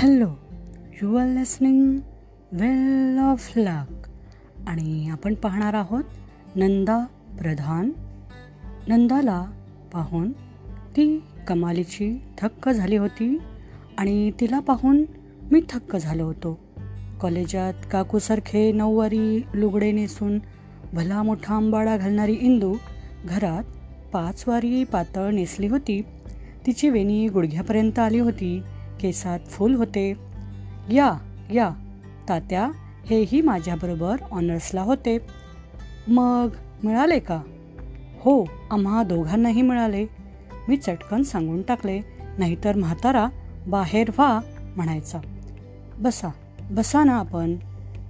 Hello you are listening well of luck आणि आपण पाहणार आहोत नंदा प्रधान. नंदाला पाहून ती कमालीची थक्क झाली होती आणि तिला पाहून मी थक्क झालो होतो. कॉलेजात काकूसारखे नऊवारी लुगडे नेसून भला मोठा आंबाडा घालणारी इंदू घरात पाच वारी पातळ नेसली होती. तिची वेणी गुडघ्यापर्यंत आली होती. केसात फूल होते. या या तात्या हेही माझ्याबरोबर ऑनर्सला होते. मग मिळाले का? हो आम्हा दोघांनाही मिळाले. मी चटकन सांगून टाकले नाहीतर म्हातारा बाहेर व्हा म्हणायचा. बसा बसा ना आपण.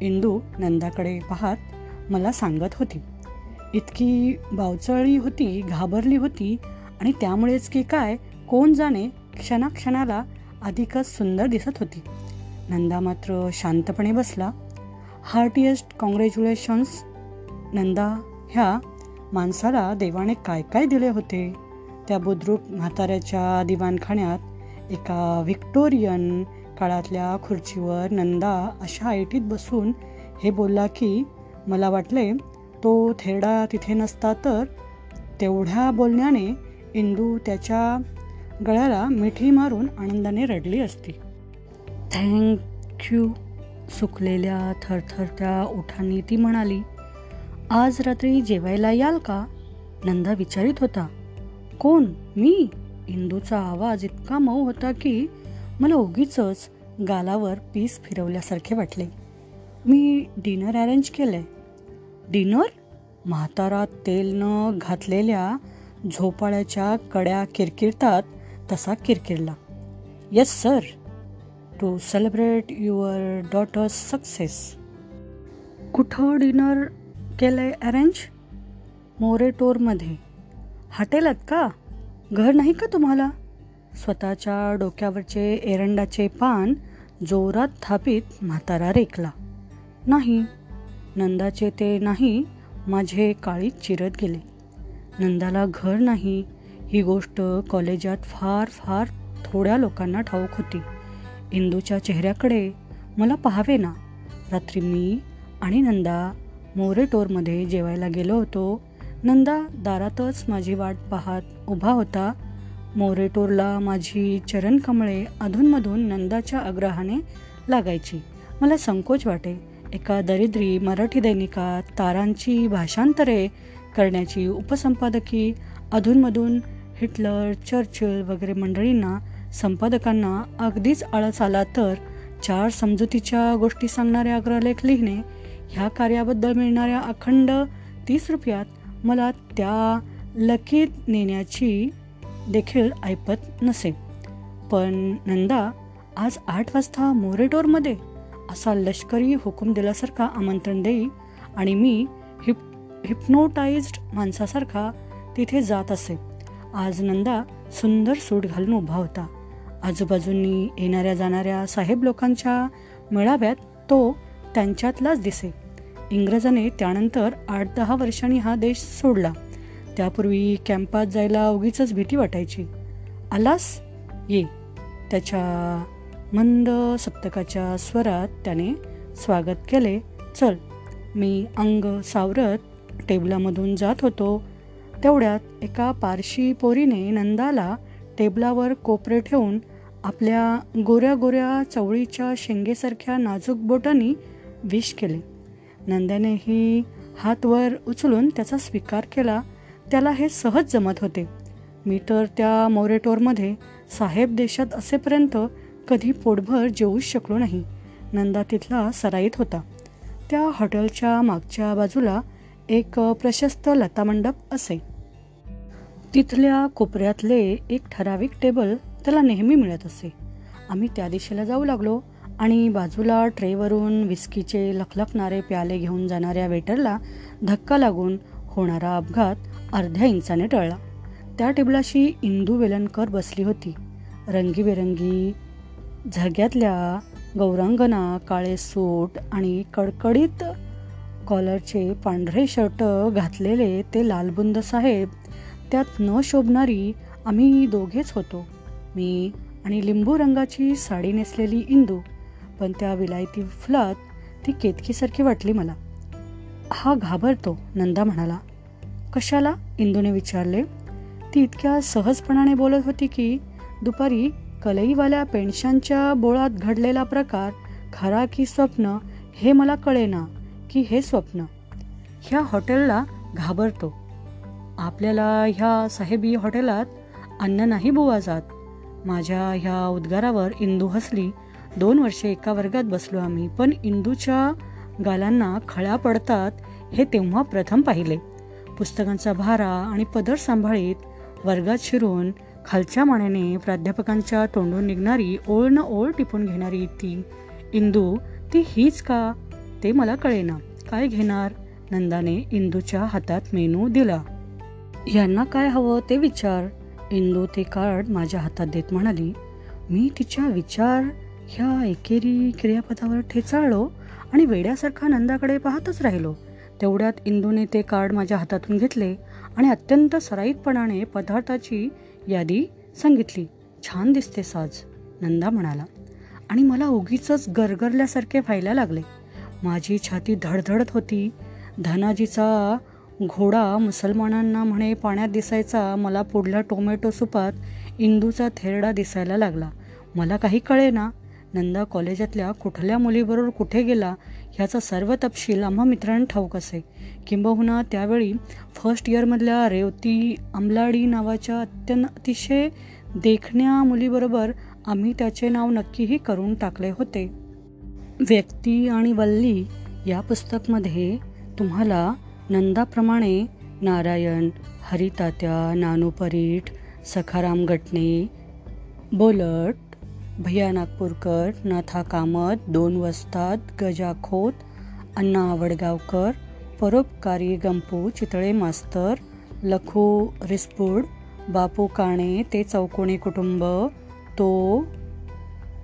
इंदू नंदाकडे पाहत मला सांगत होती. इतकी बावचळली होती घाबरली होती आणि त्यामुळेच की काय कोण जाणे क्षणाक्षणाला अधिकच सुंदर दिसत होती. नंदा मात्र शांतपणे बसला. Heartiest congratulations Nanda. ह्या माणसाला देवाने काय काय दिले होते? त्या बुद्रुक म्हाताऱ्याच्या दिवाणखान्यात एका व्हिक्टोरियन काळातल्या खुर्चीवर नंदा अशा ऐटीत बसून हे बोलला की मला वाटले तो थेरडा तिथे नसता तर तेवढ्या बोलण्याने इंदू त्याच्या गळ्याला मिठी मारून आनंदाने रडली असती. थँक्यू सुकलेल्या थरथरत्या ओठांनी ती म्हणाली आज रात्री जेवायला याल का? नंदा विचारित होता. कोण? मी? इंदूचा आवाज इतका मऊ होता की मला उगीच गालावर पीस फिरवल्यासारखे वाटले. मी डिनर अरेंज केलंय. डिनर? म्हातारा तेल न घातलेल्या झोपाळ्याच्या कड्या किरकिरतात तसा किरकिरला. Yes sir to celebrate your daughter's success कुठं डिनर केलंय अरेंज मोरेटोरमध्ये. हॉटेलात का? घर नाही का तुम्हाला? स्वतःच्या डोक्यावरचे एरंडाचे पान जोरात थापित म्हातारा रेकला नाही नंदाचे ते नाही माझे काळीत चिरत गेले. नंदाला घर नाही ही गोष्ट कॉलेजात फार फार थोड्या लोकांना ठाऊक होती. इंदूच्या चेहऱ्याकडे मला पाहावे ना. रात्री मी आणि नंदा मोरेटोरमध्ये जेवायला गेलो होतो. नंदा दारातच माझी वाट पाहत उभा होता. मोरेटोरला माझी चरणकमळे अधूनमधून नंदाच्या आग्रहाने लागायची. मला संकोच वाटे. एका दरिद्री मराठी दैनिकात तारांची भाषांतरे करण्याची उपसंपादकी अधूनमधून हिटलर चर्चिल वगैरे मंडळींना संपादकांना अगदीच आळस आला तर चार समजुतीच्या गोष्टी सांगणारे अग्रलेख लिहिणे ह्या कार्याबद्दल मिळणाऱ्या अखंड तीस रुपयात मला त्या लकीत नेण्याची देखील ऐपत नसे. पण नंदा आज आठ वाजता मोरेटोरमध्ये असा लष्करी हुकूम दिल्यासारखा आमंत्रण देई आणि मी हिप हिप्नोटाइज्ड माणसासारखा तिथे जात असे. आज नंदा सुंदर सूट घालून उभा होता. आजूबाजूंनी येणाऱ्या जाणाऱ्या साहेब लोकांच्या मेळाव्यात तो त्यांच्यातलाच दिसे. इंग्रजाने त्यानंतर आठ दहा वर्षांनी हा देश सोडला. त्यापूर्वी कॅम्पात जायला उगीच भीती वाटायची. आलास? ये. त्याच्या मंद सप्तकाच्या स्वरात त्याने स्वागत केले. चल. मी अंग सावरत टेबलामधून जात होतो. तेवढ्यात एका पारशी पोरीने नंदाला टेबलावर कोपरे ठेवून आपल्या गोऱ्या गोऱ्या चवळीच्या शेंगेसारख्या नाजूक बोटांनी विष केले. नंद्यानेही हात वर उचलून त्याचा स्वीकार केला. त्याला हे सहज जमत होते. मी तर त्या मोरेटोरमध्ये साहेब देशात असेपर्यंत कधी पोटभर जेवूच शकलो नाही. नंदा तिथला सराईत होता. त्या हॉटेलच्या मागच्या बाजूला एक प्रशस्त लतामंडप असे. तिथल्या कोपऱ्यातले एक ठराविक टेबल त्याला नेहमी मिळत असे. आम्ही त्या दिशेला जाऊ लागलो आणि बाजूला ट्रेवरून विस्कीचे लखलखणारे प्याले घेऊन जाणाऱ्या वेटरला धक्का लागून होणारा अपघात अर्ध्या इंचाने टळला. त्या टेबलाशी इंदू वेलणकर बसली होती. रंगीबेरंगी झग्यातल्या गौरांगना काळे सूट आणि कडकडीत कॉलरचे पांढरे शर्ट घातलेले ते लालबुंद साहेब. त्यात न शोभणारी आम्ही दोघेच होतो. मी आणि लिंबू रंगाची साडी नेसलेली इंदू. पण त्या विलायती फुलात ती केतकीसारखी वाटली मला. हा घाबरतो नंदा म्हणाला. कशाला? इंदूने विचारले. ती इतक्या सहजपणाने बोलत होती की दुपारी कलईवाल्या पेन्शनच्या बोळात घडलेला प्रकार खरा की स्वप्न हे मला कळेना. की हे स्वप्न ह्या हॉटेलला घाबरतो. आपल्याला ह्या साहेबी हॉटेलात अन्न नाही बुवा जात. माझ्या ह्या उद्गारावर इंदू हसली. दोन वर्षे एका वर्गात बसलो आम्ही पण इंदूच्या गालांना खळा पडतात हे तेव्हा प्रथम पाहिले. पुस्तकांचा भारा आणि पदर सांभाळीत वर्गात शिरून खालच्या मानेने प्राध्यापकांच्या तोंडून निघणारी ओळ न ओळ टिपून घेणारी ती इंदू ती हीच का? ते मला कळेना. काय घेणार? नंदाने इंदूच्या हातात मेनू दिला. यांना काय हवं ते विचार. इंदू ते कार्ड माझ्या हातात देत म्हणाली मी तिच्या विचार ह्या एकेरी क्रियापदावर ठेचाळलो आणि वेड्यासारखा नंदाकडे पाहतच राहिलो. तेवढ्यात इंदूने ते कार्ड माझ्या हातातून घेतले आणि अत्यंत सराईतपणाने पदार्थाची यादी सांगितली. छान दिसते साज नंदा म्हणाला. आणि मला उगीच गरगरल्यासारखे व्हायला लागले. माझी छाती धडधडत होती. धनाजीचा घोडा मुसलमानांना म्हणे पाण्यात दिसायचा मला पुढल्या टोमॅटो सुपात इंदूचा थेरडा दिसायला लागला. मला काही कळेना. नंदा कॉलेजातल्या कुठल्या मुलीबरोबर कुठे गेला ह्याचा सर्व तपशील आम्हा मित्रांना ठाऊक असे. किंबहुना त्यावेळी फर्स्ट इयरमधल्या रेवती अंबलाडी नावाच्या अत्यंत अतिशय देखण्या मुलीबरोबर आम्ही त्याचे नाव नक्कीही करून टाकले होते. व्यक्ती आणि वल्ली या पुस्तकमध्ये तुम्हाला नंदाप्रमाणे नारायण हरितात्या नानू परीठ सखाराम गटणे बोलट भैया नागपूरकर नाथा कामत दोन वस्ताद गजा खोत अण्णा आवडगावकर परोपकारी गंपू चितळे मास्तर लखू रिस्पूड बापू काणे ते चौकोणी कुटुंब तो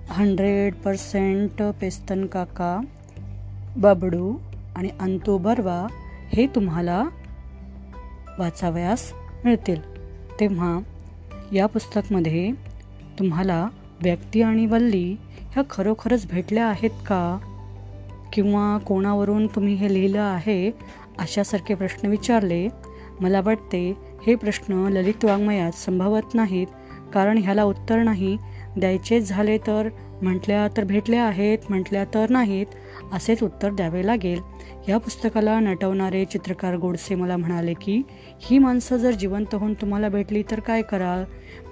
हंड्रेड पर्सेंट पेस्तन काका बबडू आणि अंतू बर्वा हे तुम्हाला वाचावयास मिळतील. तेव्हा या पुस्तकमध्ये तुम्हाला व्यक्ती आणि वल्ली ह्या खरोखरच भेटल्या आहेत का? किंवा कोणावरून तुम्ही हे लिहिलं आहे अशासारखे प्रश्न विचारले? मला वाटते हे प्रश्न ललित वाङ्मयात संभवत नाहीत कारण ह्याला उत्तर नाही द्यायचेच झाले तर म्हटल्या तर भेटल्या आहेत म्हटल्या तर नाहीत असेच उत्तर द्यावे लागेल. या पुस्तकाला नटवणारे चित्रकार गोडसे मला म्हणाले की ही माणसं जर जिवंत होऊन तुम्हाला भेटली तर काय कराल?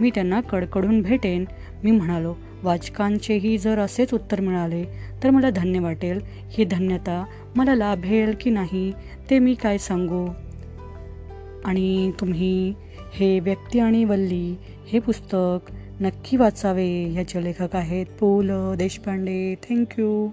मी त्यांना कडकडून भेटेन. मी म्हणालो वाचकांचेही जर असेच उत्तर मिळाले तर मला धन्य वाटेल. ही धन्यता मला लाभेल की नाही ते मी काय सांगू? आणि तुम्ही हे व्यक्ती आणि वल्ली हे पुस्तक नक्की वाचावे. ह्याचे लेखक आहेत पु ल देशपांडे. थँक्यू